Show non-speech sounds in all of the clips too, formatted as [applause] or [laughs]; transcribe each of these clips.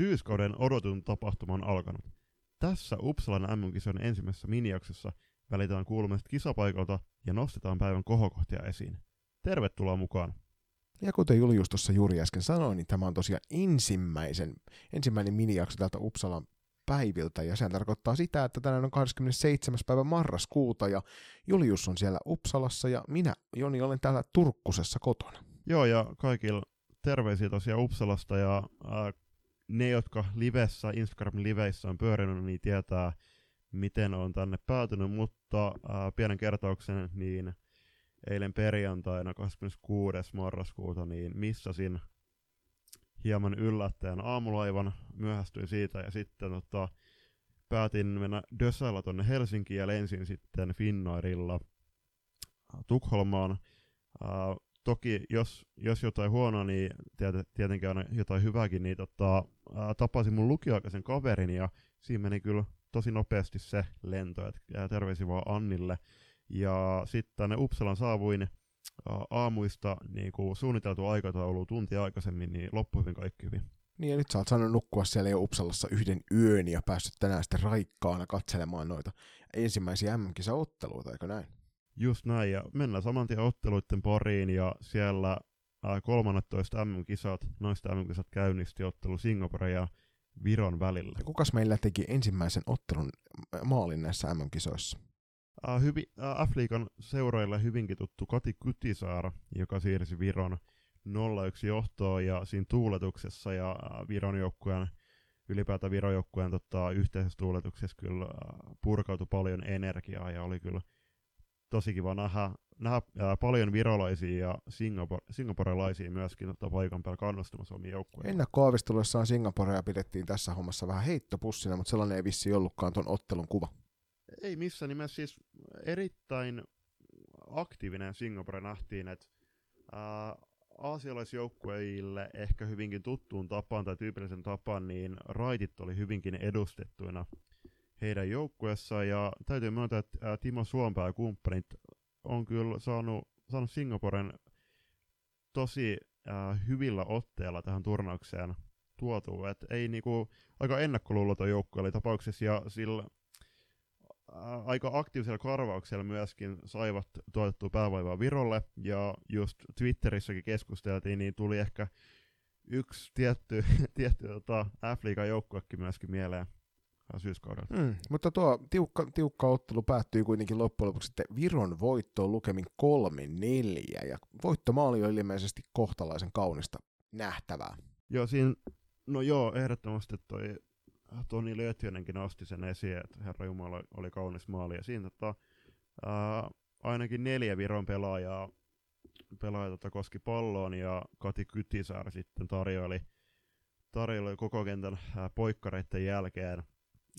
syyskauden odotun tapahtuma on alkanut. Tässä Uppsalan MM-kisojen ensimmäisessä miniaksessa välitään kuulumista kisapaikalta ja nostetaan päivän kohokohtia esiin. Tervetuloa mukaan! Ja kuten Julius tuossa juuri äsken sanoi, niin tämä on tosiaan ensimmäisen, ensimmäinen minijakso täältä Uppsalan päiviltä, ja se tarkoittaa sitä, että tänään on 27. päivä marraskuuta, ja Julius on siellä Uppsalassa, ja minä, Joni, olen täällä Turkkusessa kotona. Joo, ja kaikilla terveisiä tosiaan Uppsalasta, ja äh, ne, jotka livessä, Instagram-liveissä on pyörinyt, niin tietää, miten on tänne päätynyt, mutta äh, pienen kertauksen, niin eilen perjantaina 26. marraskuuta, niin missasin hieman yllättäen aamulaivan, myöhästyin siitä ja sitten tota, päätin mennä Dösalla tonne Helsinkiin ja lensin sitten Finnairilla Tukholmaan. Uh, toki jos, jos jotain huonoa, niin tiet, tietenkin aina jotain hyvääkin, niin tota, uh, tapasin mun lukioaikaisen kaverin ja siinä meni kyllä tosi nopeasti se lento, että terveisiä vaan Annille. Ja sitten tänne Uppsalan saavuin aamuista niin kuin suunniteltu aikataulu tunti aikaisemmin, niin loppu hyvin kaikki hyvin. Niin ja nyt sä oot saanut nukkua siellä jo Uppsalassa yhden yön ja päässyt tänään sitten raikkaana katselemaan noita ensimmäisiä MM-kisaotteluita, eikö näin? Just näin, ja mennään saman tien otteluiden pariin, ja siellä äh, 13 MM-kisat, noista MM-kisat käynnisti ottelu Singapore ja Viron välillä. Ja kukas meillä teki ensimmäisen ottelun maalin näissä MM-kisoissa? Uh, hyvi, seurailla hyvinkin tuttu Kati Kytisaara, joka siirsi Viron 0-1 johtoon ja siinä tuuletuksessa ja Viron joukkueen ylipäätään Viron joukkueen tota, yhteisessä tuuletuksessa kyllä purkautui paljon energiaa ja oli kyllä tosi kiva nähdä, nähdä uh, paljon virolaisia ja singapore, singaporelaisia myöskin tota, paikan päällä kannustamassa omia joukkueita. Ennakkoavisteluissaan Singaporea pidettiin tässä hommassa vähän heittopussina, mutta sellainen ei vissi ollutkaan tuon ottelun kuva. Ei missään nimessä siis erittäin aktiivinen Singapore nähtiin, että aasialaisjoukkueille ehkä hyvinkin tuttuun tapaan tai tyypillisen tapaan, niin raitit oli hyvinkin edustettuina heidän joukkueessaan, ja täytyy myöntää, että Timo Suompää ja kumppanit on kyllä saanut, saanut Singaporen tosi äh, hyvillä otteilla tähän turnaukseen tuotu, että ei niinku, aika ennakkoluuloton joukkue oli tapauksessa, ja sillä aika aktiivisella karvauksella myöskin saivat tuotettua päävaivaa Virolle, ja just Twitterissäkin keskusteltiin, niin tuli ehkä yksi tietty, [laughs] tietty tota, F-liigan joukkuekin myöskin mieleen syyskaudella. Mm, mutta tuo tiukka, tiukka ottelu päättyi kuitenkin loppujen lopuksi sitten Viron voittoon lukemin 3-4, ja voittomaali oli ilmeisesti kohtalaisen kaunista nähtävää. Joo, siinä, no joo, ehdottomasti toi Toni Lötjönenkin nosti sen esiin, että Herra Jumala oli kaunis maali. Ja siinä tota, ää, ainakin neljä Viron pelaajaa, pelaajaa tota, koski palloon ja Kati Kytisaar sitten tarjoili, tarjoili koko kentän ää, poikkareiden jälkeen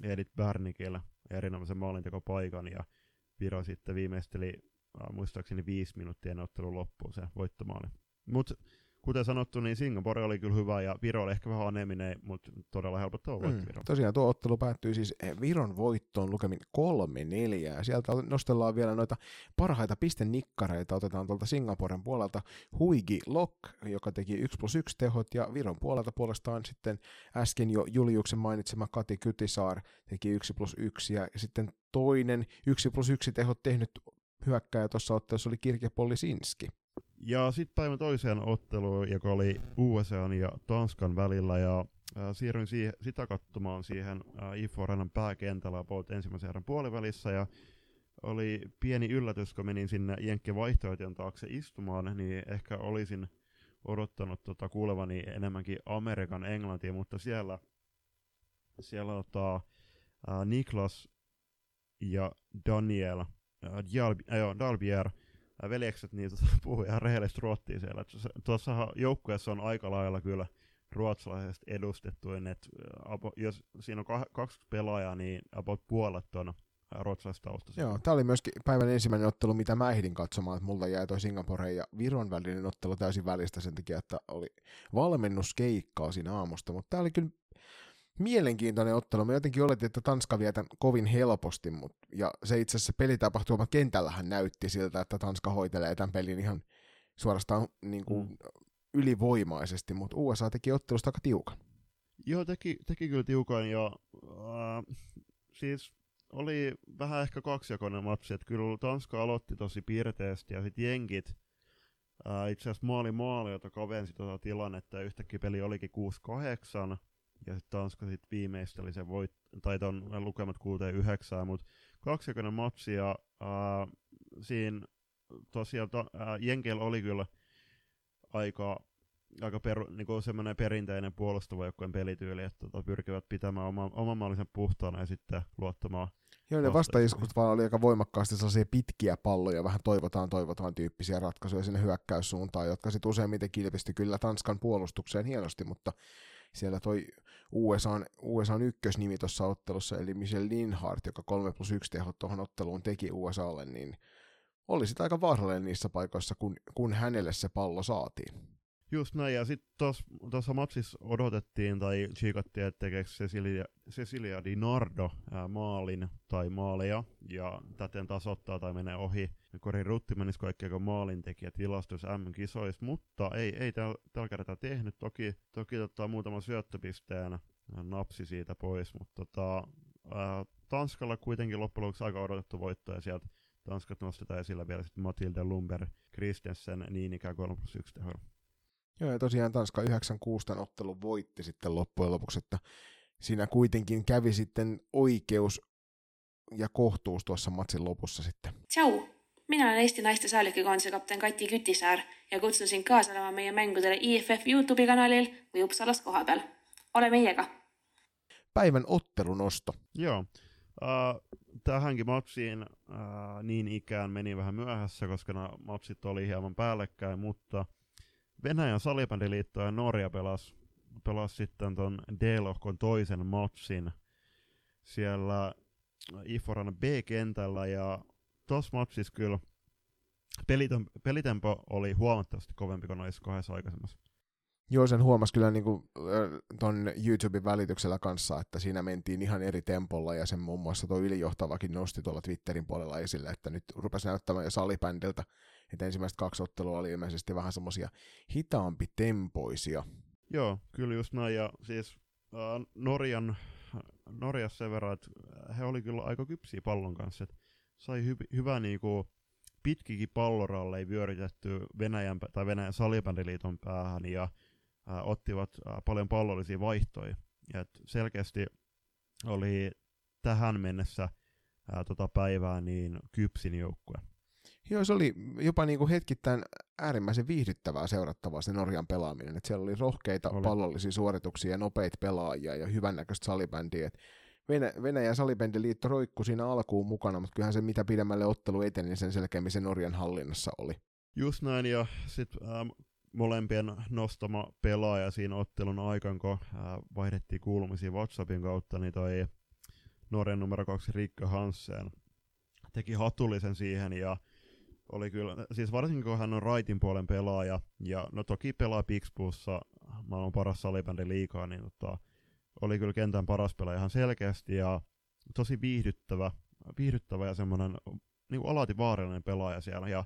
Edith Bernikillä erinomaisen maalintekopaikan ja Viro sitten viimeisteli muistaakseni viisi minuuttia ottelun loppuun se voittomaali. Mutta kuten sanottu, niin Singapore oli kyllä hyvä ja Viro oli ehkä vähän aneminen, mutta todella helpottava mm. Viro. Tosiaan tuo ottelu päättyi siis eh, Viron voittoon lukemin 3-4 ja sieltä nostellaan vielä noita parhaita pistenikkareita. Otetaan tuolta Singaporen puolelta Huigi Lok, joka teki 1 plus 1 tehot ja Viron puolelta puolestaan sitten äsken jo Juliuksen mainitsema Kati Kytisaar teki 1 plus 1 ja sitten toinen 1 plus 1 tehot tehnyt hyökkäjä tuossa ottelussa oli Kirke Polisinski. Ja sitten päivän toiseen otteluun, joka oli USA ja Tanskan välillä, ja äh, siirryin siihen, sitä katsomaan siihen IFO pääkentällä about ensimmäisen erän puolivälissä, ja oli pieni yllätys, kun menin sinne Jenkkien vaihtoehtojen taakse istumaan, niin ehkä olisin odottanut tota, kuulevani enemmänkin Amerikan englantia, mutta siellä, siellä tota, äh, Niklas ja Daniel, äh, Dalbier, veljekset niin tota, [laughs] puhuu ihan rehellisesti ruottia siellä. Tuossa joukkueessa on aika lailla kyllä ruotsalaisesti edustettu, että jos siinä on kaksi pelaajaa, niin about puolet on ruotsalaistaustaisia. Joo, tämä oli myöskin päivän ensimmäinen ottelu, mitä mä ehdin katsomaan, että mulla jäi toi Singapore ja Viron välinen ottelu täysin välistä sen takia, että oli valmennuskeikkaa siinä aamusta, mutta tämä oli kyllä mielenkiintoinen ottelu. Mä jotenkin oletin, että Tanska vietän kovin helposti, mut, ja se itse asiassa pelitapahtuma kentällähän näytti siltä, että Tanska hoitelee tämän pelin ihan suorastaan niin kuin, mm. ylivoimaisesti, mutta USA teki ottelusta aika tiukan. Joo, teki, teki kyllä tiukan ja äh, siis oli vähän ehkä kaksijakoinen matsi, että kyllä Tanska aloitti tosi piirteesti ja sitten jenkit äh, itse asiassa maali maali, jota kavensi tuota tilannetta ja yhtäkkiä peli olikin 6-8 ja sitten Tanska sitten viimeisteli sen voit, tai ton lukemat 6-9, mutta kaksijakoinen matsi ja äh, siinä tosiaan äh, Jenkeillä oli kyllä aika aika peru, niinku semmoinen perinteinen puolustava joukkueen pelityyli, että tota, pyrkivät pitämään oma, oman maalisen puhtaana ja sitten luottamaan Joo, ne vastaiskut vaan oli aika voimakkaasti sellaisia pitkiä palloja, vähän toivotaan, toivotaan tyyppisiä ratkaisuja sinne hyökkäyssuuntaan, jotka sitten useimmiten kilpisti kyllä Tanskan puolustukseen hienosti, mutta siellä toi USA, USA ykkösnimi tuossa ottelussa, eli Michel Linhardt, joka 3 plus 1 tehot tuohon otteluun teki USAlle, niin oli sitä aika vaarallinen niissä paikoissa, kun, kun hänelle se pallo saatiin. Just näin, ja sitten tuossa matsissa odotettiin tai chiikattiin, että tekeekö Cecilia, Cecilia Di Nardo ää, maalin tai maaleja, ja täten tasoittaa tai menee ohi Kori Ruttimanis kaikkea maalin tekijä tilastoissa M-kisoissa, mutta ei, ei tällä täl kertaa tehnyt. Toki, toki tota, muutama syöttöpisteen napsi siitä pois, mutta tota, ää, Tanskalla kuitenkin loppujen lopuksi aika odotettu voitto, ja sieltä Tanskat nostetaan esillä vielä sitten Matilde Lumber Christensen niin ikään 3 plus 1 teholla. Joo, ja tosiaan Tanska 96 ottelun voitti sitten loppujen lopuksi, että siinä kuitenkin kävi sitten oikeus ja kohtuus tuossa matsin lopussa sitten. Ciao! Minä olen Eesti naiste säälykikoondise Kati Kütisäär ja kutsun sind kaasa olema meie mängudele IFF YouTube kanalil või Uppsalas kohapeal. Ole meiega! Päivän ottelunosto. Joo. Uh, tähänkin matsiin uh, niin ikään meni vähän myöhässä, koska nämä matsit oli hieman päällekkäin, mutta – Venäjän salibändiliitto ja Norja pelas, pelas sitten ton D-lohkon toisen matsin siellä Iforan B-kentällä ja tossa matsissa kyllä pelitempo, pelitempo oli huomattavasti kovempi kuin noissa kahdessa aikaisemmassa. Joo, sen huomasi kyllä niin kuin, ton YouTuben välityksellä kanssa, että siinä mentiin ihan eri tempolla ja sen muun muassa tuo ylijohtavakin nosti tuolla Twitterin puolella esille, että nyt rupesi näyttämään jo salibändiltä että ensimmäiset kaksi ottelua oli ilmeisesti vähän semmoisia hitaampi tempoisia. Joo, kyllä just näin, ja siis äh, Norjan, Norjassa sen verran, että he oli kyllä aika kypsiä pallon kanssa, että sai hy- hyvä niinku pitkikin ei vyöritetty Venäjän, tai Venäjän salibändiliiton päähän, ja äh, ottivat äh, paljon pallollisia vaihtoja. Ja selkeästi oli tähän mennessä ää, tota päivää niin kypsin joukkue. Joo, se oli jopa niin kuin hetkittäin äärimmäisen viihdyttävää seurattavaa se Norjan pelaaminen. Et siellä oli rohkeita oli. pallollisia suorituksia ja nopeita pelaajia ja hyvännäköistä salibändiä. Et Venä- Venäjän salibändiliitto roikku siinä alkuun mukana, mutta kyllähän se mitä pidemmälle ottelu eteni, niin sen selkeämmin se Norjan hallinnassa oli. Just näin, ja sitten ähm, molempien nostama pelaaja siinä ottelun aikaan, kun äh, vaihdettiin kuulumisia WhatsAppin kautta, niin toi Norjan numero kaksi Rikke Hansen teki hatullisen siihen, ja oli kyllä, siis varsinkin kun hän on raitin puolen pelaaja, ja no toki pelaa Pixbussa maailman paras salibändi liikaa, niin tota, oli kyllä kentän paras pelaaja ihan selkeästi, ja tosi viihdyttävä, viihdyttävä ja semmoinen niin alati vaarallinen pelaaja siellä, ja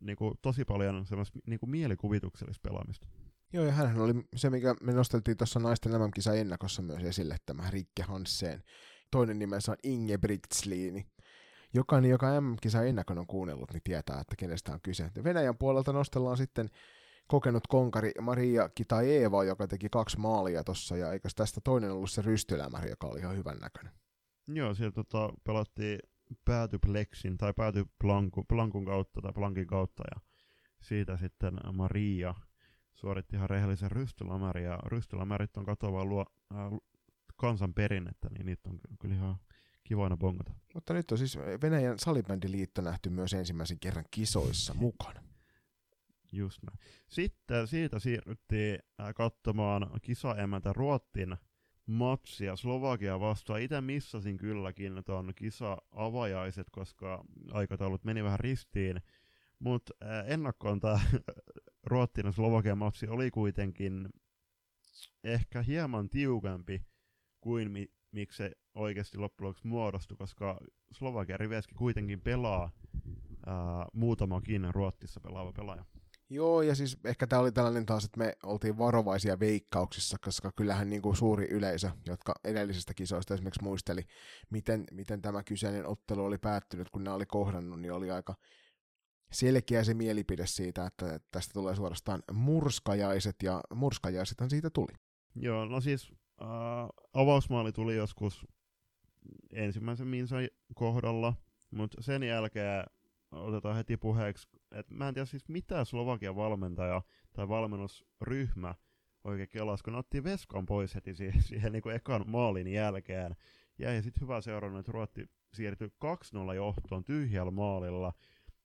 niin kuin, tosi paljon semmoista niin kuin mielikuvituksellista pelaamista. Joo, ja hän oli se, mikä me nosteltiin tuossa naisten MM-kisa ennakossa myös esille, tämä Rikke Hansen. Toinen nimensä on Inge Brigtsliini. Jokainen, joka M-kisa ennakon on kuunnellut, niin tietää, että kenestä on kyse. Venäjän puolelta nostellaan sitten kokenut konkari Maria Kitaeva, joka teki kaksi maalia tuossa, ja eikö tästä toinen ollut se rystylämäri, joka oli ihan hyvän näköinen? Joo, siellä tota, pelattiin päätyplexin tai päätyplankun plankun kautta tai plankin kautta, ja siitä sitten Maria suoritti ihan rehellisen rystylämäri, ja rystylämärit on katoavaa luo, äh, kansan perinnettä, niin niitä on kyllä ihan kivoina bongata. Mutta nyt on siis Venäjän salibändiliitto nähty myös ensimmäisen kerran kisoissa mukana. Just näin. Sitten siitä siirryttiin äh, katsomaan kisaemäntä Ruottin matsia Slovakia vastaan. Itse missasin kylläkin tuon kisa-avajaiset, koska aikataulut meni vähän ristiin. Mutta äh, ennakkoon tämä [laughs] Ruottin ja Slovakian matsi oli kuitenkin ehkä hieman tiukempi kuin mi- miksi se oikeasti loppujen lopuksi muodostui, koska Slovakia Riveski kuitenkin pelaa ää, muutamakin Ruottissa pelaava pelaaja. Joo, ja siis ehkä tämä oli tällainen taas, että me oltiin varovaisia veikkauksissa, koska kyllähän niin kuin suuri yleisö, jotka edellisestä kisoista esimerkiksi muisteli, miten, miten tämä kyseinen ottelu oli päättynyt, kun ne oli kohdannut, niin oli aika selkeä se mielipide siitä, että tästä tulee suorastaan murskajaiset, ja murskajaisethan siitä tuli. Joo, no siis äh, avausmaali tuli joskus ensimmäisen Minsan kohdalla, mutta sen jälkeen otetaan heti puheeksi, että mä en tiedä siis mitä Slovakian valmentaja tai valmennusryhmä oikein kelasi, kun ne otti Veskan pois heti siihen, siihen niin kuin ekan maalin jälkeen. Jäi sitten hyvä seurannut, että Ruotti siirtyi 2-0 johtoon tyhjällä maalilla,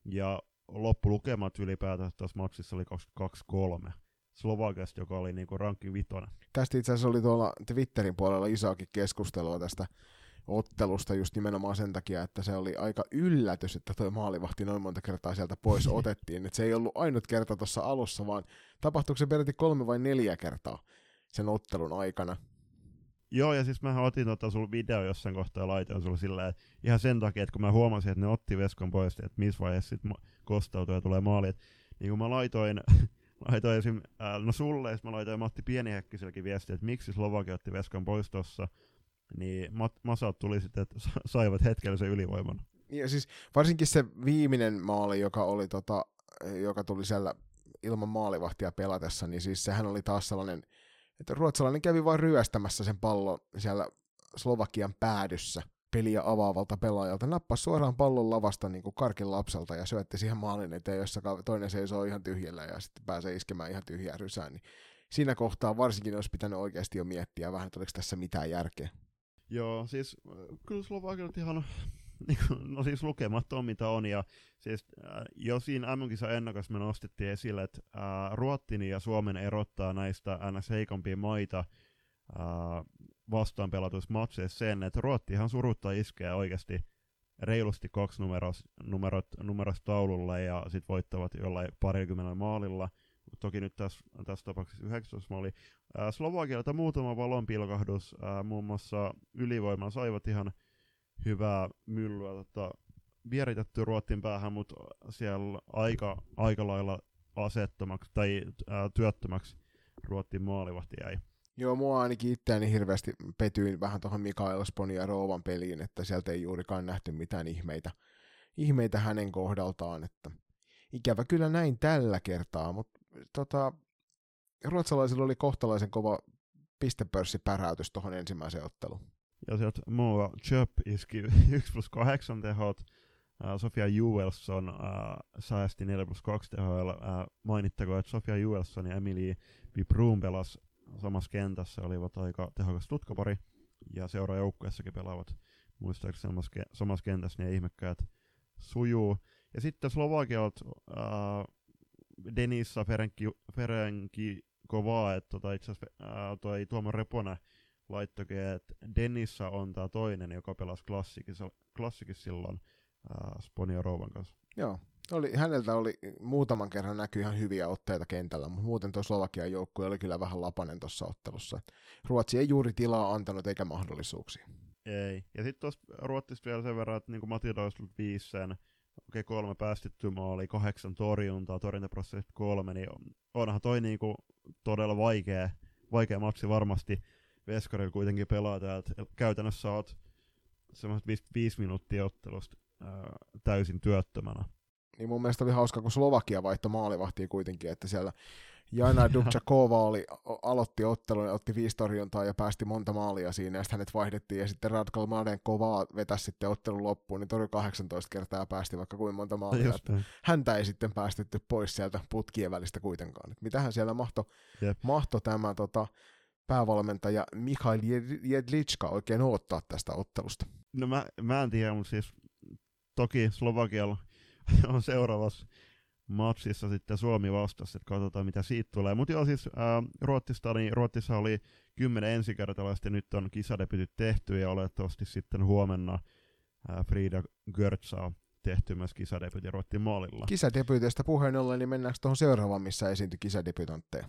ja loppulukemat ylipäätään tässä matsissa oli 22-3. Slovakiasta, joka oli niinku rankki vitonen. Tästä itse asiassa oli tuolla Twitterin puolella isoakin keskustelua tästä ottelusta just nimenomaan sen takia, että se oli aika yllätys, että tuo maalivahti noin monta kertaa sieltä pois [laughs] otettiin. että se ei ollut ainut kerta tuossa alussa, vaan tapahtuiko se peräti kolme vai neljä kertaa sen ottelun aikana. Joo, ja siis mä otin tota sulla video jossain kohtaa ja laitoin sulla silleen, että ihan sen takia, että kun mä huomasin, että ne otti Veskon pois, että missä vaiheessa sit kostautuu ja tulee maali, että niin kun mä laitoin, [laughs] laitoin esim, ää, no sulle, mä laitoin Matti Pienihäkkiselläkin viestiä, että miksi Slovakia otti Veskan pois tossa, niin Masat tuli sitten, että saivat hetkellisen ylivoiman. Ja siis varsinkin se viimeinen maali, joka, oli tota, joka tuli siellä ilman maalivahtia pelatessa, niin siis sehän oli taas sellainen, että ruotsalainen kävi vain ryöstämässä sen pallon siellä Slovakian päädyssä peliä avaavalta pelaajalta, nappasi suoraan pallon lavasta niin kuin karkin lapselta ja syötti siihen maalin eteen, jossa toinen seisoo ihan tyhjällä ja sitten pääsee iskemään ihan tyhjää rysään, niin siinä kohtaa varsinkin olisi pitänyt oikeasti jo miettiä vähän, että oliko tässä mitään järkeä. Joo, siis äh, kyllä Slovakialta ihan [laughs] niin no siis lukemattoman mitä on, ja siis äh, jo siinä MM-kisa ennakas me nostettiin esille, että äh, ja Suomen erottaa näistä ns. heikompia maita äh, vastaan pelatuissa sen, että Ruotti ihan suruttaa iskeä oikeasti reilusti kaksi numeros, numerot, numeros taululla ja sitten voittavat jollain parikymmenellä maalilla. Toki nyt tässä, tässä tapauksessa 19 maali. Slovakialta muutama valonpilkahdus, äh, muun muassa ylivoimaa saivat ihan hyvää myllyä tota, vieritetty Ruottin päähän, mutta siellä aika, aika lailla asettomaksi tai ää, työttömäksi Ruottin maalivahti jäi. Joo, mua ainakin itseäni hirveästi petyin vähän tuohon Mikael Sponi ja Roovan peliin, että sieltä ei juurikaan nähty mitään ihmeitä, ihmeitä hänen kohdaltaan, että ikävä kyllä näin tällä kertaa, mutta tota, ruotsalaisilla oli kohtalaisen kova pistepörssipäräytys tuohon ensimmäiseen otteluun. Ja sieltä Moa Chöp iski 1 [laughs] plus 8 tehot, Uh, Sofia Juelson uh, säästi 4 plus 2 tehoilla. Uh, mainittakoon, että Sofia Juelson ja Emily Vipruun pelas samassa kentässä, olivat aika tehokas tutkapari, ja seuraajoukkueessakin pelaavat muistaakseni samassa, samassa kentässä, niin ihmekkäät sujuu. Ja sitten Slovakialta uh, Denissa Ferenki, Ferenki kovaa, että tota, itse asiassa toi Tuomo Reponen laittokin, että Denissa on tämä toinen, joka pelasi klassikissa, klassikissa silloin äh, Sponio Rouvan kanssa. Joo, oli, häneltä oli muutaman kerran näkyy ihan hyviä otteita kentällä, mutta muuten tuo Slovakian joukkue oli kyllä vähän lapanen tuossa ottelussa. Ruotsi ei juuri tilaa antanut eikä mahdollisuuksia. Ei. Ja sitten tuossa Ruotsista vielä sen verran, että niin Doislut viisi sen, okei okay, kolme päästetty maali, kahdeksan torjuntaa, torjuntaprosessit kolme, niin onhan toi niinku todella vaikea, vaikea matsi varmasti Veskarilla kuitenkin pelaa täältä. Käytännössä oot semmoiset 5 minuuttia ottelusta ää, täysin työttömänä. Niin mun mielestä oli hauska, kun Slovakia vaihtoi maalivahtia kuitenkin, että siellä Jana [laughs] Dubčakova oli, aloitti ottelun ja otti viisi torjuntaa ja päästi monta maalia siinä, ja sitten hänet vaihdettiin, ja sitten Radkal Maden kovaa vetäisi sitten ottelun loppuun, niin torjui 18 kertaa ja päästi vaikka kuin monta maalia. Häntä ei sitten päästetty pois sieltä putkien välistä kuitenkaan. Et mitähän siellä mahto, mahto tämä tota, päävalmentaja Mikhail Jedlička oikein odottaa tästä ottelusta? No mä, mä en tiedä, mutta siis toki Slovakialla [laughs] on seuraavassa matsissa sitten Suomi vastassa, että katsotaan mitä siitä tulee. Mutta joo, siis ää, Ruotsista, niin Ruotsissa oli kymmenen ensikertalaista, nyt on kisadebytit tehty ja olettavasti sitten huomenna ää, Frida Görtz saa tehty myös kisadebyytin Ruotsin maalilla. Kisadebyytistä puheen ollen, niin mennäänkö tuohon seuraavaan, missä esiintyi kisadebyytantteja?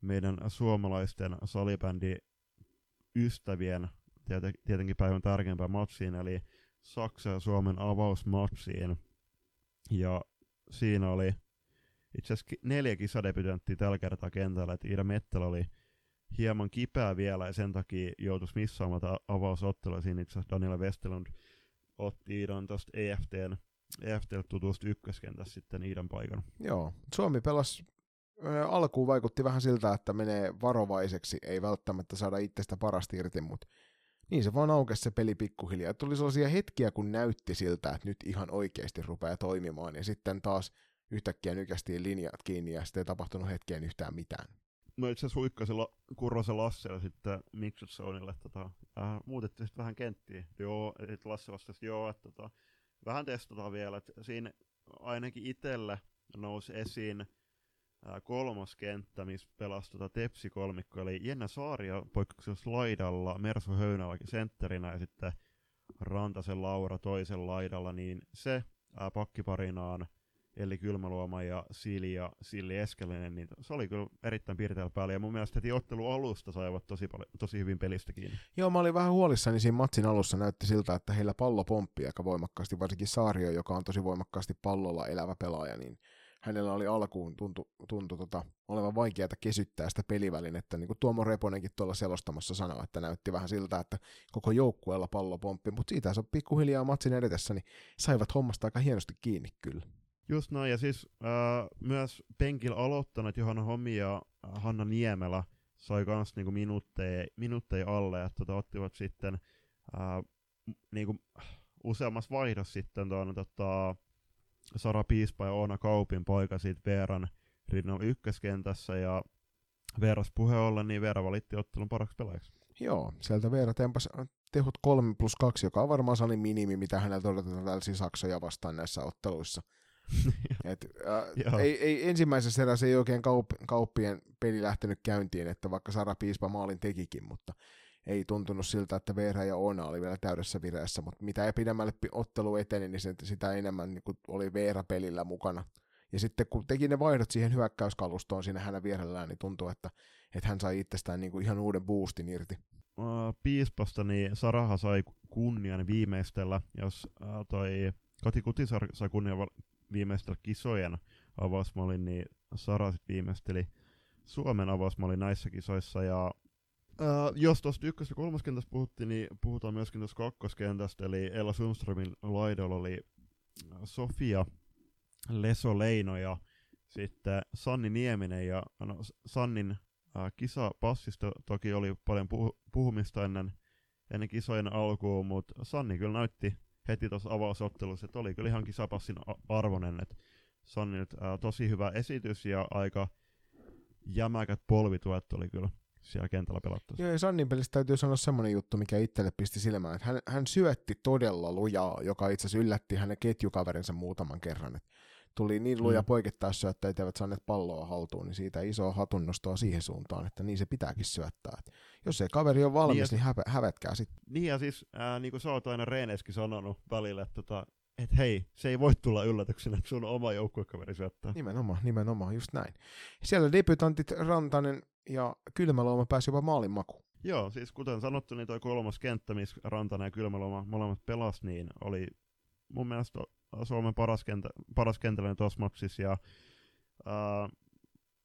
meidän suomalaisten salibändi ystävien tietenkin päivän tärkeimpään matsiin, eli Saksa ja Suomen avausmatsiin. Ja siinä oli itse asiassa neljä kisadebutanttia tällä kertaa kentällä, että Ida Mettelä oli hieman kipeä vielä ja sen takia joutuisi missaamaan avausottelua. Siinä itse asiassa Daniela Westerlund otti Iidan tuosta EFTn, EFTlle tutusta ykköskentässä sitten Iidan paikan. Joo, Suomi pelasi alkuun vaikutti vähän siltä, että menee varovaiseksi, ei välttämättä saada itsestä parasta irti, mutta niin se vaan aukesi se peli pikkuhiljaa. Tuli sellaisia hetkiä, kun näytti siltä, että nyt ihan oikeasti rupeaa toimimaan, ja sitten taas yhtäkkiä nykästiin linjat kiinni, ja sitten ei tapahtunut hetkeen yhtään mitään. No itse asiassa huikkasella Kurrosen Lassella sitten Mixed Zoneille, tota, äh, muutettiin sitten vähän kenttiä. Joo, että Lasse vastasi, joo, että tota, vähän testataan vielä, että siinä ainakin itselle nousi esiin kolmas kenttä, missä pelasi tota Tepsi-kolmikko, eli Jenna Saaria poikkeuksessa laidalla, Mersu Höynällä sentterinä ja sitten Rantasen Laura toisen laidalla, niin se ää, pakkiparinaan eli Kylmäluoma ja Silja, Silli Eskelinen, niin se oli kyllä erittäin piirteellä päällä, ja mun mielestä heti ottelu alusta saivat tosi, paljon, tosi hyvin pelistä kiinni. Joo, mä olin vähän huolissani siinä matsin alussa, näytti siltä, että heillä pallo pomppii aika voimakkaasti, varsinkin Saario, joka on tosi voimakkaasti pallolla elävä pelaaja, niin hänellä oli alkuun tuntu, tuntu tota, olevan vaikeaa kesyttää sitä pelivälinettä, niin kuin Tuomo Reponenkin tuolla selostamassa sanoi, että näytti vähän siltä, että koko joukkueella pallo pomppi, mutta siitä se on pikkuhiljaa matsin edetessä, niin saivat hommasta aika hienosti kiinni kyllä. Just näin, ja siis äh, myös penkillä aloittanut Johanna Homi ja Hanna Niemelä sai kans niinku minuutteja, minuutteja alle, että tota, ottivat sitten äh, niinku, useammassa vaihdossa sitten tuon tota, Sara Piispa ja Oona Kaupin poika siitä Veeran rinnalla ykköskentässä ja Veeras puhe ollen, niin Veera valitti ottelun paraksi pelaajaksi. Joo, sieltä Veera tempas tehot 3 plus 2, joka on varmaan sellainen minimi, mitä hänellä odotetaan tällaisia Saksoja vastaan näissä otteluissa. [laughs] Et, äh, ei, ei, ensimmäisessä erässä ei oikein kaup, kauppien peli lähtenyt käyntiin, että vaikka Sara Piispa maalin tekikin, mutta ei tuntunut siltä, että Veera ja Ona oli vielä täydessä vireessä, mutta mitä pidemmälle ottelu eteni, niin sitä enemmän niin oli Veera pelillä mukana. Ja sitten kun teki ne vaihdot siihen hyökkäyskalustoon siinä hänen vierellään, niin tuntuu, että, että hän sai itsestään niin kuin ihan uuden boostin irti. Piispasta niin Saraha sai kunnian viimeistellä, jos toi Kati Kutisar sai kunnian viimeistellä kisojen avausmallin, niin Sara viimeisteli Suomen avausmallin näissä kisoissa, ja Uh, jos tuosta ykkös- ja kolmoskentästä puhuttiin, niin puhutaan myöskin tuosta kakkoskentästä, eli Ella Sundströmin laidalla oli Sofia Leso Leino ja sitten Sanni Nieminen, ja no, Sannin uh, kisapassista toki oli paljon puh- puhumista ennen, ennen kisojen alkuun, mutta Sanni kyllä näytti heti tuossa avausottelussa, että oli kyllä ihan kisapassin arvonen, että Sanni nyt uh, tosi hyvä esitys ja aika jämäkät polvituet oli kyllä siellä kentällä pelattu. Joo, ja Sannin pelistä täytyy sanoa semmoinen juttu, mikä itselle pisti silmään, että hän, hän syötti todella lujaa, joka itse asiassa yllätti hänen ketjukaverinsa muutaman kerran. Et tuli niin luja mm. poikittaessa, että eivät saaneet palloa haltuun, niin siitä iso hatunnostoa siihen suuntaan, että niin se pitääkin syöttää. Et jos ei kaveri ole valmis, niin, niin hävä, hävetkää sitten. Niin ja siis, ää, niin kuin sä oot aina Reeneskin sanonut välillä, että tota, että hei, se ei voi tulla yllätyksenä, että sun oma joukkuekaveri syöttää. Nimenomaan, nimenomaan, just näin. Siellä debutantit Rantanen ja Kylmäluoma pääsi jopa maalin maku. Joo, siis kuten sanottu, niin toi kolmas kenttä, missä Rantanen ja Kylmäluoma molemmat pelas, niin oli mun mielestä Suomen paras, kentä, paras kentällä tuossa matsissa. Ja uh,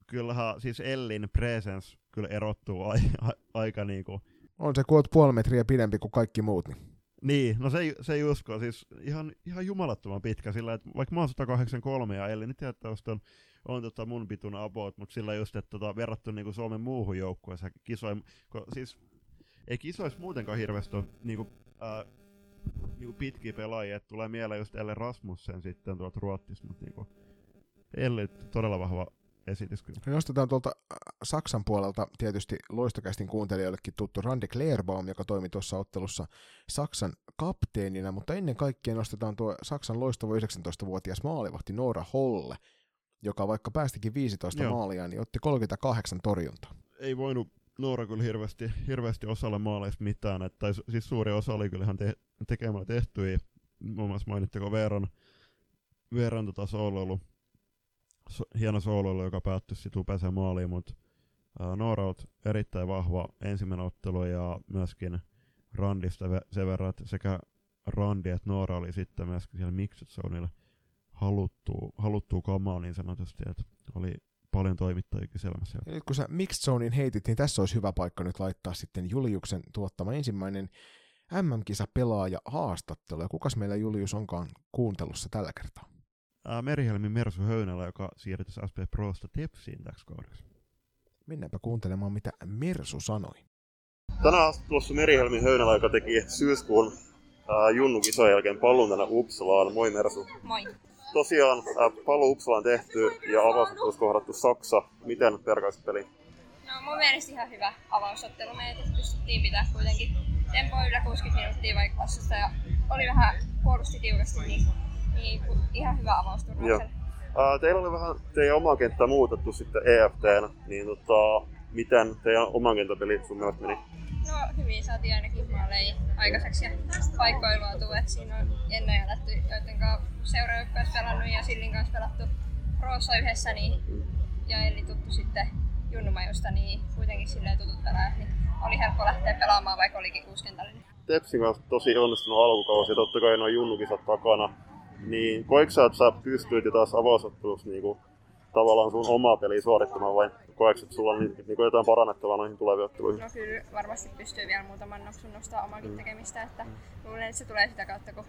kyllähän siis Ellin presence kyllä erottuu a, a, aika niinku... On se, kun oot puoli metriä pidempi kuin kaikki muut, niin niin, no se, se ei usko, siis ihan, ihan jumalattoman pitkä sillä, että vaikka mä oon 183 ja Elli, niin tietysti on, on tota mun pitun about, mutta sillä just, että tota, verrattu niinku Suomen muuhun joukkueeseen kisoin, kun, siis ei kisoissa muutenkaan hirveästi niinku, ää, niinku pitkiä pelaajia, että tulee mieleen just Elle Rasmussen sitten tuolta Ruotsista, mutta niinku, Elli todella vahva esitys kyllä. Nostetaan tuolta äh, Saksan puolelta tietysti loistokästin kuuntelijoillekin tuttu Rande Klerbaum, joka toimi tuossa ottelussa Saksan kapteenina, mutta ennen kaikkea nostetaan tuo Saksan loistava 19-vuotias maalivahti Noora Holle, joka vaikka päästikin 15 Joo. maalia, niin otti 38 torjuntaa. Ei voinut Noora kyllä hirveästi, hirveästi osalle maaleista mitään, että, tai siis suuri osa oli kyllähän te, tekemällä tehtyjä, muun muassa mainitteko Veeran, Veeran tota sooloilu so, hieno sooloilu, joka päättyi sitten upeaseen maaliin, mutta uh, Nooralt erittäin vahva ensimmäinen ottelu ja myöskin Randista sen verran, että sekä Randi että Noora oli sitten myöskin siellä Mixed Zoneilla haluttua, haluttua kamaa niin sanotusti, että oli paljon toimittajia kyselemässä. Ja nyt kun sä Mixed Zonein heitit, niin tässä olisi hyvä paikka nyt laittaa sitten Juliuksen tuottama ensimmäinen MM-kisa pelaaja haastattelu. Ja kukas meillä Julius onkaan kuuntelussa tällä kertaa? Ää, Merihelmi Mersu Höynälä, joka siirtyi SP Prosta Tepsiin täksi kaudeksi. Mennäänpä kuuntelemaan, mitä Mersu sanoi. Tänään tuossa Merihelmi Höynälä, joka teki syyskuun ää, Junnu kisojen jälkeen paluun tänne Uppsalaan. Moi Mersu. Moi. Tosiaan ää, paluu Uppsalaan tehty ja avausottelussa kohdattu Saksa. Miten perkaisit peli? No mun mielestä ihan hyvä avausottelu. Me pystyttiin pitää kuitenkin tempoa yllä 60 minuuttia vaikka vastustaja oli vähän puolusti tiukasti, niin, niin ihan hyvä avausturnaus. Ää, teillä oli vähän teidän omaa kenttää muutettu sitten EFTn, niin tota, miten teidän oman kenttäpeli sun mielestä meni? No hyvin saatiin ainakin maaleja aikaiseksi ja paikkoilua tuu, että siinä on ennen jätetty, joiden kanssa pelannut ja Sillin kanssa pelattu Roossa yhdessä niin, ja Elli tuttu sitten Junnumajusta, niin kuitenkin silleen tutut pelaajat, niin oli helppo lähteä pelaamaan, vaikka olikin kuuskentallinen. Tepsin kanssa tosi onnistunut alkukausi ja totta kai noin junnukisat takana. Niin koiko sä, että sä pystyit jo taas avausottelussa niinku, tavallaan sun omaa peliä suorittamaan vai koetko, että sulla on niinku jotain parannettavaa noihin tuleviin otteluihin? No kyllä varmasti pystyy vielä muutaman noksun nostaa omakin tekemistä, että luulen, että se tulee sitä kautta, kun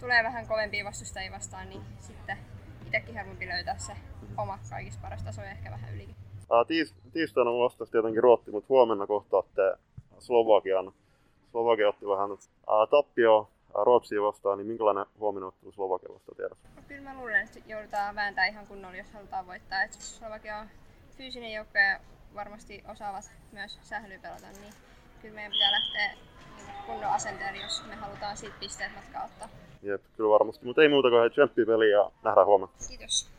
tulee vähän kovempia vastustajia vastaan, niin sitten itsekin helpompi löytää se oma kaikista paras taso ja ehkä vähän ylikin. Ää, tiis, tiistaina vastasi tietenkin Ruotti, mutta huomenna kohtaatte Slovakian. Slovakia otti vähän ää, tappio Ruotsia vastaan, niin minkälainen huomenna ottelu Slovakia vastaan tiedossa? No, kyllä mä luulen, että joudutaan vääntää ihan kunnolla, jos halutaan voittaa. Et Slovakia on fyysinen joukko ja varmasti osaavat myös sählyä pelata, niin kyllä meidän pitää lähteä kunnon asenteella, jos me halutaan siitä pisteet matkaa ottaa. Jep, kyllä varmasti. Mutta ei muuta kuin tsemppi peli ja nähdään huomenna. Kiitos.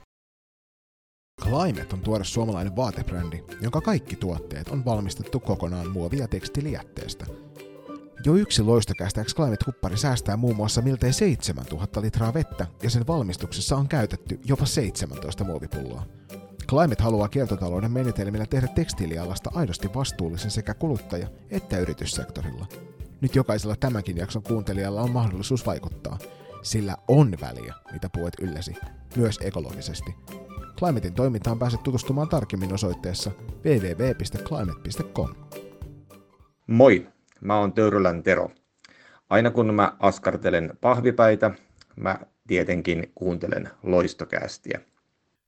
Climate on tuore suomalainen vaatebrändi, jonka kaikki tuotteet on valmistettu kokonaan muovi- ja tekstilijätteestä. Jo yksi loistokästäks Climate-huppari säästää muun muassa miltei 7000 litraa vettä ja sen valmistuksessa on käytetty jopa 17 muovipulloa. Climate haluaa kiertotalouden menetelmillä tehdä tekstiilialasta aidosti vastuullisen sekä kuluttaja- että yrityssektorilla. Nyt jokaisella tämänkin jakson kuuntelijalla on mahdollisuus vaikuttaa, sillä on väliä, mitä puet ylläsi, myös ekologisesti. Climatein toimintaan pääset tutustumaan tarkemmin osoitteessa www.climate.com. Moi, mä oon Töyrylän Tero. Aina kun mä askartelen pahvipäitä, mä tietenkin kuuntelen loistokästiä.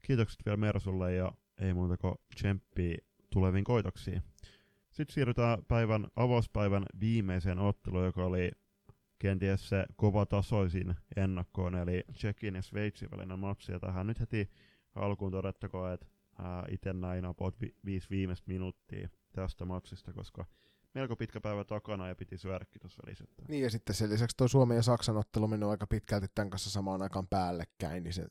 Kiitokset vielä Mersulle ja ei muuta kuin tsemppiä tuleviin koitoksiin. Sitten siirrytään päivän avauspäivän viimeiseen otteluun, joka oli kenties se kova tasoisin ennakkoon, eli Tsekin ja Sveitsin välinen matsi. Ja tähän nyt heti alkuun todettakoon, että itse näin about vi- viisi viimeistä minuuttia tästä matsista, koska melko pitkä päivä takana ja piti syödäkin tuossa välissä. Niin ja sitten sen lisäksi tuo Suomen ja Saksan ottelu meni aika pitkälti tämän kanssa samaan aikaan päällekkäin, niin se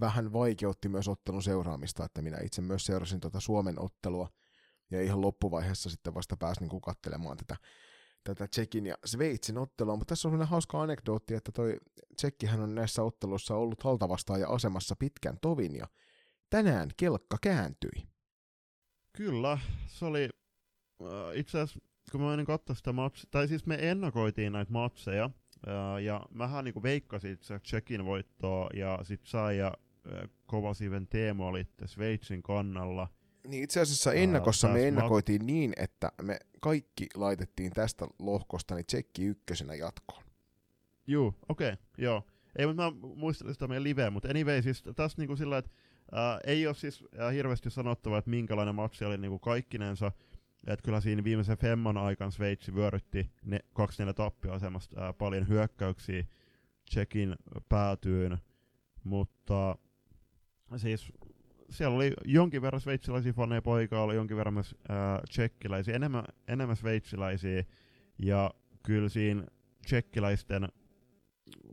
vähän vaikeutti myös ottelun seuraamista, että minä itse myös seurasin tuota Suomen ottelua ja ihan loppuvaiheessa sitten vasta pääsin niin tätä, tätä Tsekin ja Sveitsin ottelua, mutta tässä on sellainen hauska anekdootti, että toi Tsekkihän on näissä otteluissa ollut haltavastaaja asemassa pitkän tovin ja tänään kelkka kääntyi. Kyllä, se oli äh, itse asiassa, kun mä menin katsoa sitä matsia, tai siis me ennakoitiin näitä matseja, ja mähän niinku veikkasin itse Tsekin voittoa, ja sit sai ja äh, Kovasiven Teemo oli Sveitsin kannalla. Niin itse asiassa ennakossa me ennakoitiin niin, että me kaikki laitettiin tästä lohkosta niin Tsekki ykkösenä jatkoon. Juu, okei, okay, joo. Ei, mutta mä muistelin sitä meidän liveä, mutta anyway, siis tässä niinku sillä, että ää, ei ole siis ää, hirveästi sanottava, että minkälainen matsi oli niinku kaikkinensa. Että kyllä siinä viimeisen Femman aikana Sveitsi vyörytti ne 2-4 tappioasemasta ää, paljon hyökkäyksiä Tsekin päätyyn, mutta siis siellä oli jonkin verran sveitsiläisiä faneja poikaa, oli jonkin verran myös ää, tsekkiläisiä, enemmän, enemmän sveitsiläisiä, ja kyllä siinä tsekkiläisten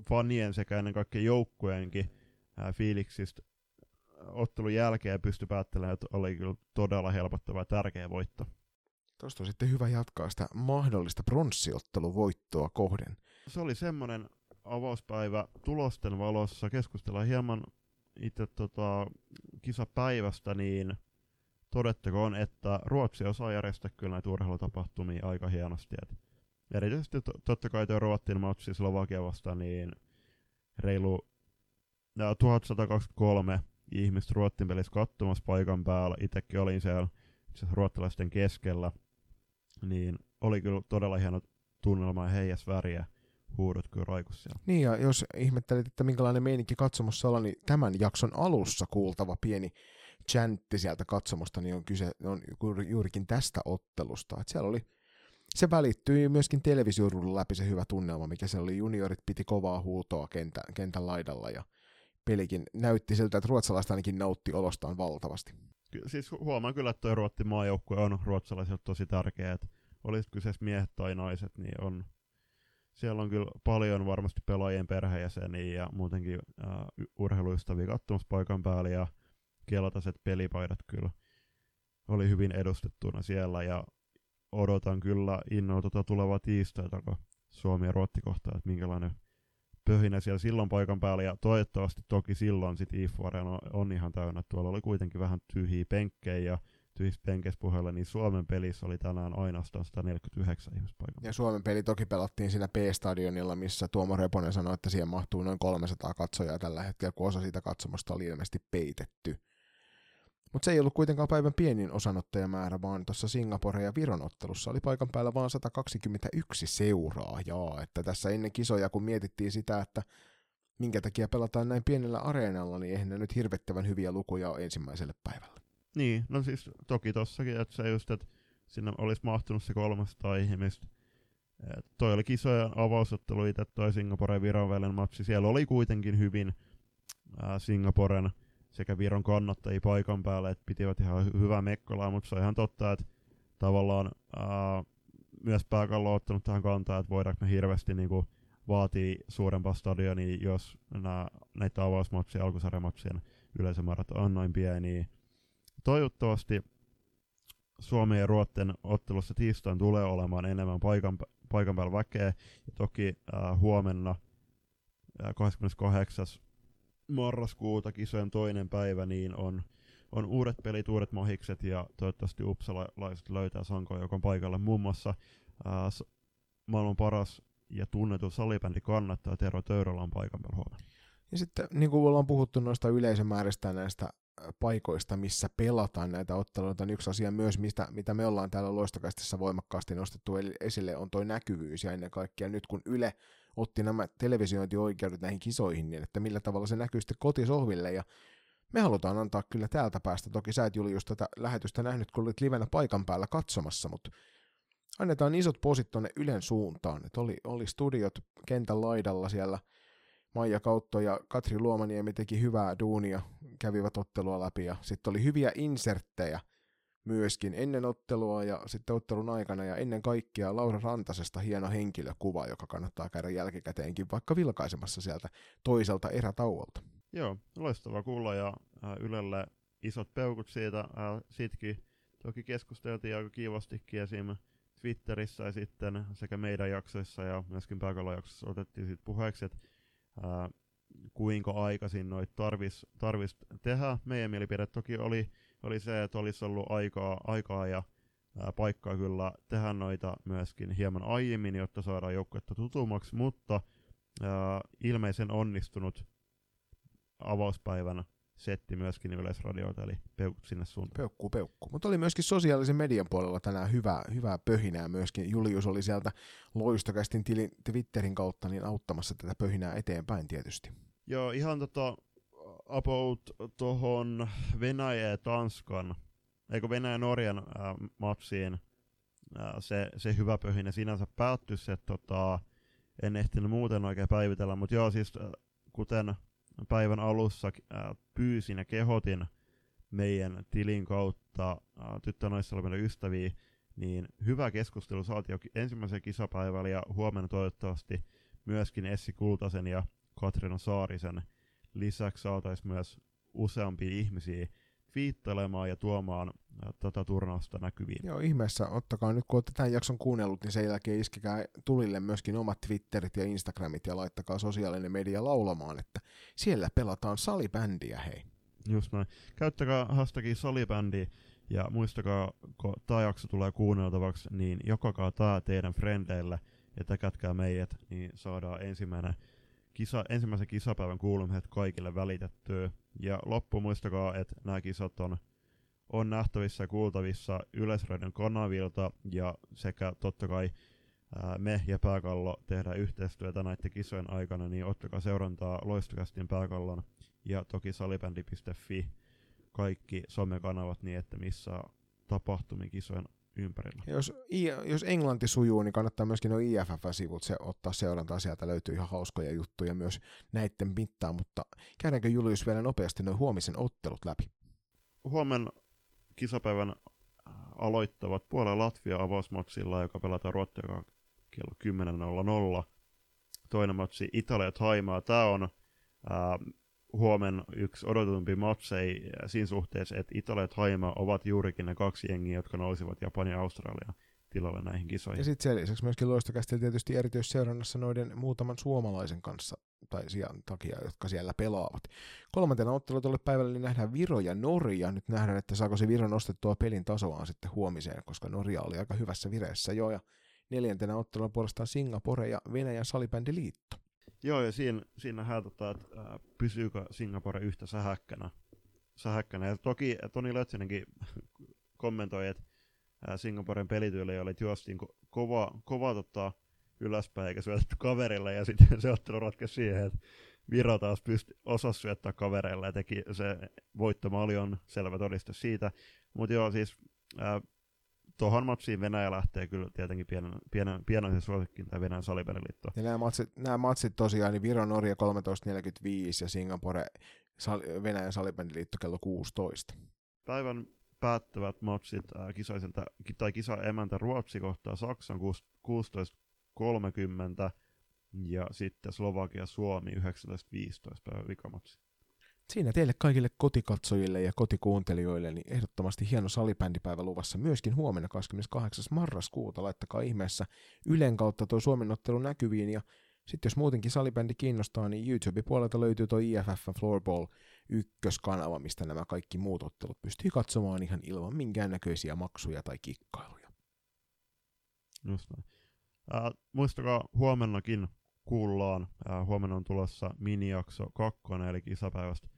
fanien sekä ennen kaikkea joukkueenkin ää, fiiliksistä ottelun jälkeen pystyi päättelemään, että oli kyllä todella helpottava ja tärkeä voitto. Tuosta on sitten hyvä jatkaa sitä mahdollista pronssiotteluvoittoa kohden. Se oli semmoinen avauspäivä tulosten valossa. Keskustellaan hieman itse tota, kisapäivästä, niin todettakoon, että Ruotsi osaa järjestää kyllä näitä urheilutapahtumia aika hienosti. Et erityisesti to- totta kai tuo Ruotsin matsi Slovakia vastaan, niin reilu ja 1123 ihmistä Ruotsin pelissä katsomassa paikan päällä. Itsekin olin siellä ruottalaisten keskellä. Niin oli kyllä todella hieno tunnelma ja heijäs väriä huudot kyllä raikus siellä. Niin ja jos ihmettelit, että minkälainen meininki katsomossa olla, niin tämän jakson alussa kuultava pieni chantti sieltä katsomosta, niin on kyse on juurikin tästä ottelusta. Että siellä oli, se välittyi myöskin televisioruudun läpi se hyvä tunnelma, mikä se oli. Juniorit piti kovaa huutoa kentän, kentän laidalla ja pelikin näytti siltä, että ruotsalaiset ainakin nautti olostaan valtavasti. Siis huomaan kyllä, että tuo Ruotsin maajoukkue on ruotsalaisille tosi tärkeä, että olisit kyseessä miehet tai naiset, niin on, siellä on kyllä paljon varmasti pelaajien perheenjäseniä ja muutenkin uh, urheiluystäviä katsomassa paikan päällä ja keltaiset pelipaidat kyllä oli hyvin edustettuna siellä ja odotan kyllä innolla tuota tulevaa tiistaita, kun Suomi ja Ruotti kohtaa, että minkälainen pöhinä siellä silloin paikan päällä ja toivottavasti toki silloin sit IFU on, on ihan täynnä. Tuolla oli kuitenkin vähän tyhjiä penkkejä ja tyhjissä penkeissä puheella, niin Suomen pelissä oli tänään ainoastaan 149 ihmispaikan. Ja Suomen peli toki pelattiin siinä P-stadionilla, missä Tuomo Reponen sanoi, että siihen mahtuu noin 300 katsojaa tällä hetkellä, kun osa siitä katsomosta oli ilmeisesti peitetty. Mutta se ei ollut kuitenkaan päivän pienin osanottajamäärä, vaan tuossa Singapore ja Viron ottelussa oli paikan päällä vain 121 seuraajaa. Että tässä ennen kisoja, kun mietittiin sitä, että minkä takia pelataan näin pienellä areenalla, niin eihän ne nyt hirvettävän hyviä lukuja ole ensimmäiselle päivälle. Niin, no siis toki tossakin, että se just, että sinne olisi mahtunut se 300 ihmistä. Toi oli kisoja avausottelu itse toi Singapore ja Viron välinen matsi. Siellä oli kuitenkin hyvin ää, Singaporen sekä Viron kannattajia paikan päällä, että pitivät ihan hy- hyvää mekkolaa, mutta se on ihan totta, että tavallaan ää, myös pääkallo on ottanut tähän kantaa, että voidaanko me hirveästi niinku vaatii suurempaa stadionia, jos nää, näitä avausmatsien ja alkusarjamatsien yleisömäärät on noin pieniä. Toivottavasti Suomen ja Ruotten ottelussa tiistain tulee olemaan enemmän paikan, paikan päällä väkeä. Ja toki äh, huomenna äh, 28 marraskuuta kisojen toinen päivä, niin on, on uudet pelit, uudet mahikset ja toivottavasti uppsalaiset löytää Sanko, on paikalla muun muassa ää, maailman paras ja tunnettu salibändi kannattaa Tero Töyrälä on paikan päällä huomenna. Ja sitten niin kuin ollaan puhuttu noista yleisömääristä näistä paikoista, missä pelataan näitä otteluita, niin yksi asia myös, mistä, mitä me ollaan täällä loistokastissa voimakkaasti nostettu esille, on tuo näkyvyys ja ennen kaikkea nyt kun Yle otti nämä televisiointioikeudet näihin kisoihin, niin että millä tavalla se näkyy sitten kotisohville. Ja me halutaan antaa kyllä täältä päästä, toki sä et Julius tätä lähetystä nähnyt, kun olit livenä paikan päällä katsomassa, mutta annetaan isot posit tuonne Ylen suuntaan, että oli, oli studiot kentän laidalla siellä, Maija Kautto ja Katri Luomaniemi teki hyvää duunia, kävivät ottelua läpi ja sitten oli hyviä inserttejä – myöskin ennen ottelua ja sitten ottelun aikana ja ennen kaikkea Laura Rantasesta hieno henkilökuva, joka kannattaa käydä jälkikäteenkin vaikka vilkaisemassa sieltä toiselta erätauolta. Joo, loistava kuulla ja äh, Ylelle isot peukut siitä. Äh, sitkin toki keskusteltiin aika kiivastikin esim. Twitterissä ja sitten sekä meidän jaksoissa ja myöskin jaksossa otettiin siitä puheeksi, että äh, kuinka aikaisin noita tarvis, tarvis tehdä. Meidän mielipide toki oli oli se, että olisi ollut aikaa, aikaa ja ää, paikkaa kyllä tehdä noita myöskin hieman aiemmin, jotta saadaan joukkuetta tutummaksi, mutta ää, ilmeisen onnistunut avauspäivänä setti myöskin Yleisradiolta, eli peukku sinne suuntaan. Peukku, peukku. Mutta oli myöskin sosiaalisen median puolella tänään hyvää, hyvää pöhinää myöskin. Julius oli sieltä loistokästin tilin Twitterin kautta niin auttamassa tätä pöhinää eteenpäin tietysti. Joo, ihan tota, about tuohon Venäjä ja Tanskan, eikö Venäjä ja Norjan äh, matsiin äh, se, se hyvä pöhinä. Sinänsä päättyi, se tota, en ehtinyt muuten oikein päivitellä, mutta joo siis äh, kuten päivän alussa äh, pyysin ja kehotin meidän tilin kautta tyttönoissa oleville ystäviä, niin hyvä keskustelu saatiin jo ensimmäisen kisapäivällä ja huomenna toivottavasti myöskin Essi Kultasen ja Katrina Saarisen lisäksi saataisiin myös useampia ihmisiä viittelemaan ja tuomaan tätä turnausta näkyviin. Joo, ihmeessä. Ottakaa nyt, kun olette tämän jakson kuunnellut, niin sen jälkeen iskekää tulille myöskin omat Twitterit ja Instagramit ja laittakaa sosiaalinen media laulamaan, että siellä pelataan salibändiä, hei. Just näin. Käyttäkää hashtagia salibändi ja muistakaa, kun tämä jakso tulee kuunneltavaksi, niin jokakaa tämä teidän frendeille ja täkätkää meidät, niin saadaan ensimmäinen kisa, ensimmäisen kisapäivän kuulumiset kaikille välitettyä. Ja loppu muistakaa, että nämä kisat on, on nähtävissä ja kuultavissa Yleisradion kanavilta ja sekä totta kai ää, me ja Pääkallo tehdään yhteistyötä näiden kisojen aikana, niin ottakaa seurantaa Loistokästin Pääkallon ja toki salibändi.fi kaikki somekanavat niin, että missä tapahtumia kisojen ympärillä. Jos, jos englanti sujuu, niin kannattaa myöskin nuo IFF-sivut se, ottaa seurantaa. Sieltä löytyy ihan hauskoja juttuja myös näiden mittaan, mutta käydäänkö Julius vielä nopeasti noin huomisen ottelut läpi? Huomen kisapäivän äh, aloittavat puolella Latvia avausmatsilla, joka pelataan Ruotsia kello 10.00. Toinen matsi Italia Taimaa. Tämä on ää, äh, huomen yksi odotetumpi matsei siinä suhteessa, että Italia ja Haima ovat juurikin ne kaksi jengiä, jotka nousivat Japani ja Australia tilalle näihin kisoihin. Ja sitten sen lisäksi myöskin loistokästillä tietysti erityisseurannassa noiden muutaman suomalaisen kanssa tai sijan takia, jotka siellä pelaavat. Kolmantena ottelutolle päivällä niin nähdään Viro ja Norja. Nyt nähdään, että saako se Viro nostettua pelin tasoaan sitten huomiseen, koska Norja oli aika hyvässä vireessä jo. Ja neljäntenä otteluna puolestaan Singapore ja Venäjän salibändiliitto. Joo, ja siinä, siinä nähdään, tota, että äh, pysyykö Singapore yhtä sähäkkänä. sähäkkänä. Ja toki Toni Lötsinenkin [laughs] kommentoi, että äh, Singaporen pelityyli oli, että juostiin ko- kova, kova tota, ylöspäin eikä syötetty kaverille, ja sitten [laughs] se ottelu ratkesi siihen, että Viro taas pystyi osasi syöttää kavereille ja teki se voittomaali on selvä todiste siitä. Mutta joo, siis äh, tuohon matsiin Venäjä lähtee kyllä tietenkin pienen, pienen, pienen suosikkiin tämä Venäjän salipeliliitto. Ja nämä matsit, nämä matsit tosiaan, niin Viro Norja 13.45 ja Singapore sal, Venäjän salibändiliitto kello 16. Päivän päättävät matsit äh, kisaiselta, tai kisa emäntä Ruotsi kohtaa Saksan 16.30 ja sitten Slovakia Suomi 19.15 päivän vikamatsi. Siinä teille kaikille kotikatsojille ja kotikuuntelijoille niin ehdottomasti hieno salibändipäivä luvassa myöskin huomenna 28. marraskuuta. Laittakaa ihmeessä Ylen kautta tuo Suomen ottelu näkyviin ja sitten jos muutenkin salibändi kiinnostaa, niin YouTube-puolelta löytyy tuo IFF Floorball ykköskanava, mistä nämä kaikki muut ottelut pystyy katsomaan ihan ilman minkäännäköisiä maksuja tai kikkailuja. Just näin. Äh, muistakaa huomennakin kuullaan. Äh, huomenna on tulossa minijakso kakkonen, eli kisapäivästä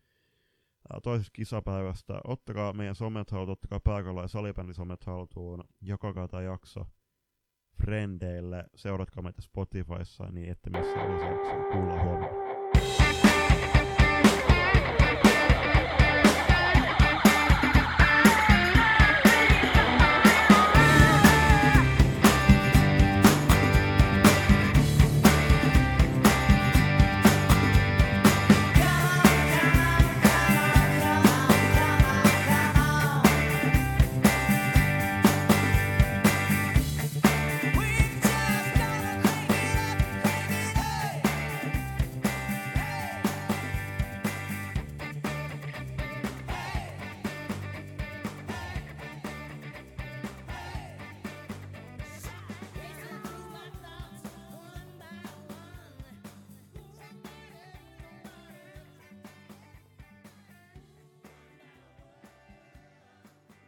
toisesta kisapäivästä. Ottakaa meidän somet haltuun, ottakaa pääkalla ja salibändi somet haltuun, jakakaa tämä jakso frendeille, seuratkaa meitä Spotifyssa niin, että missä lisäksi kuulla huomenna.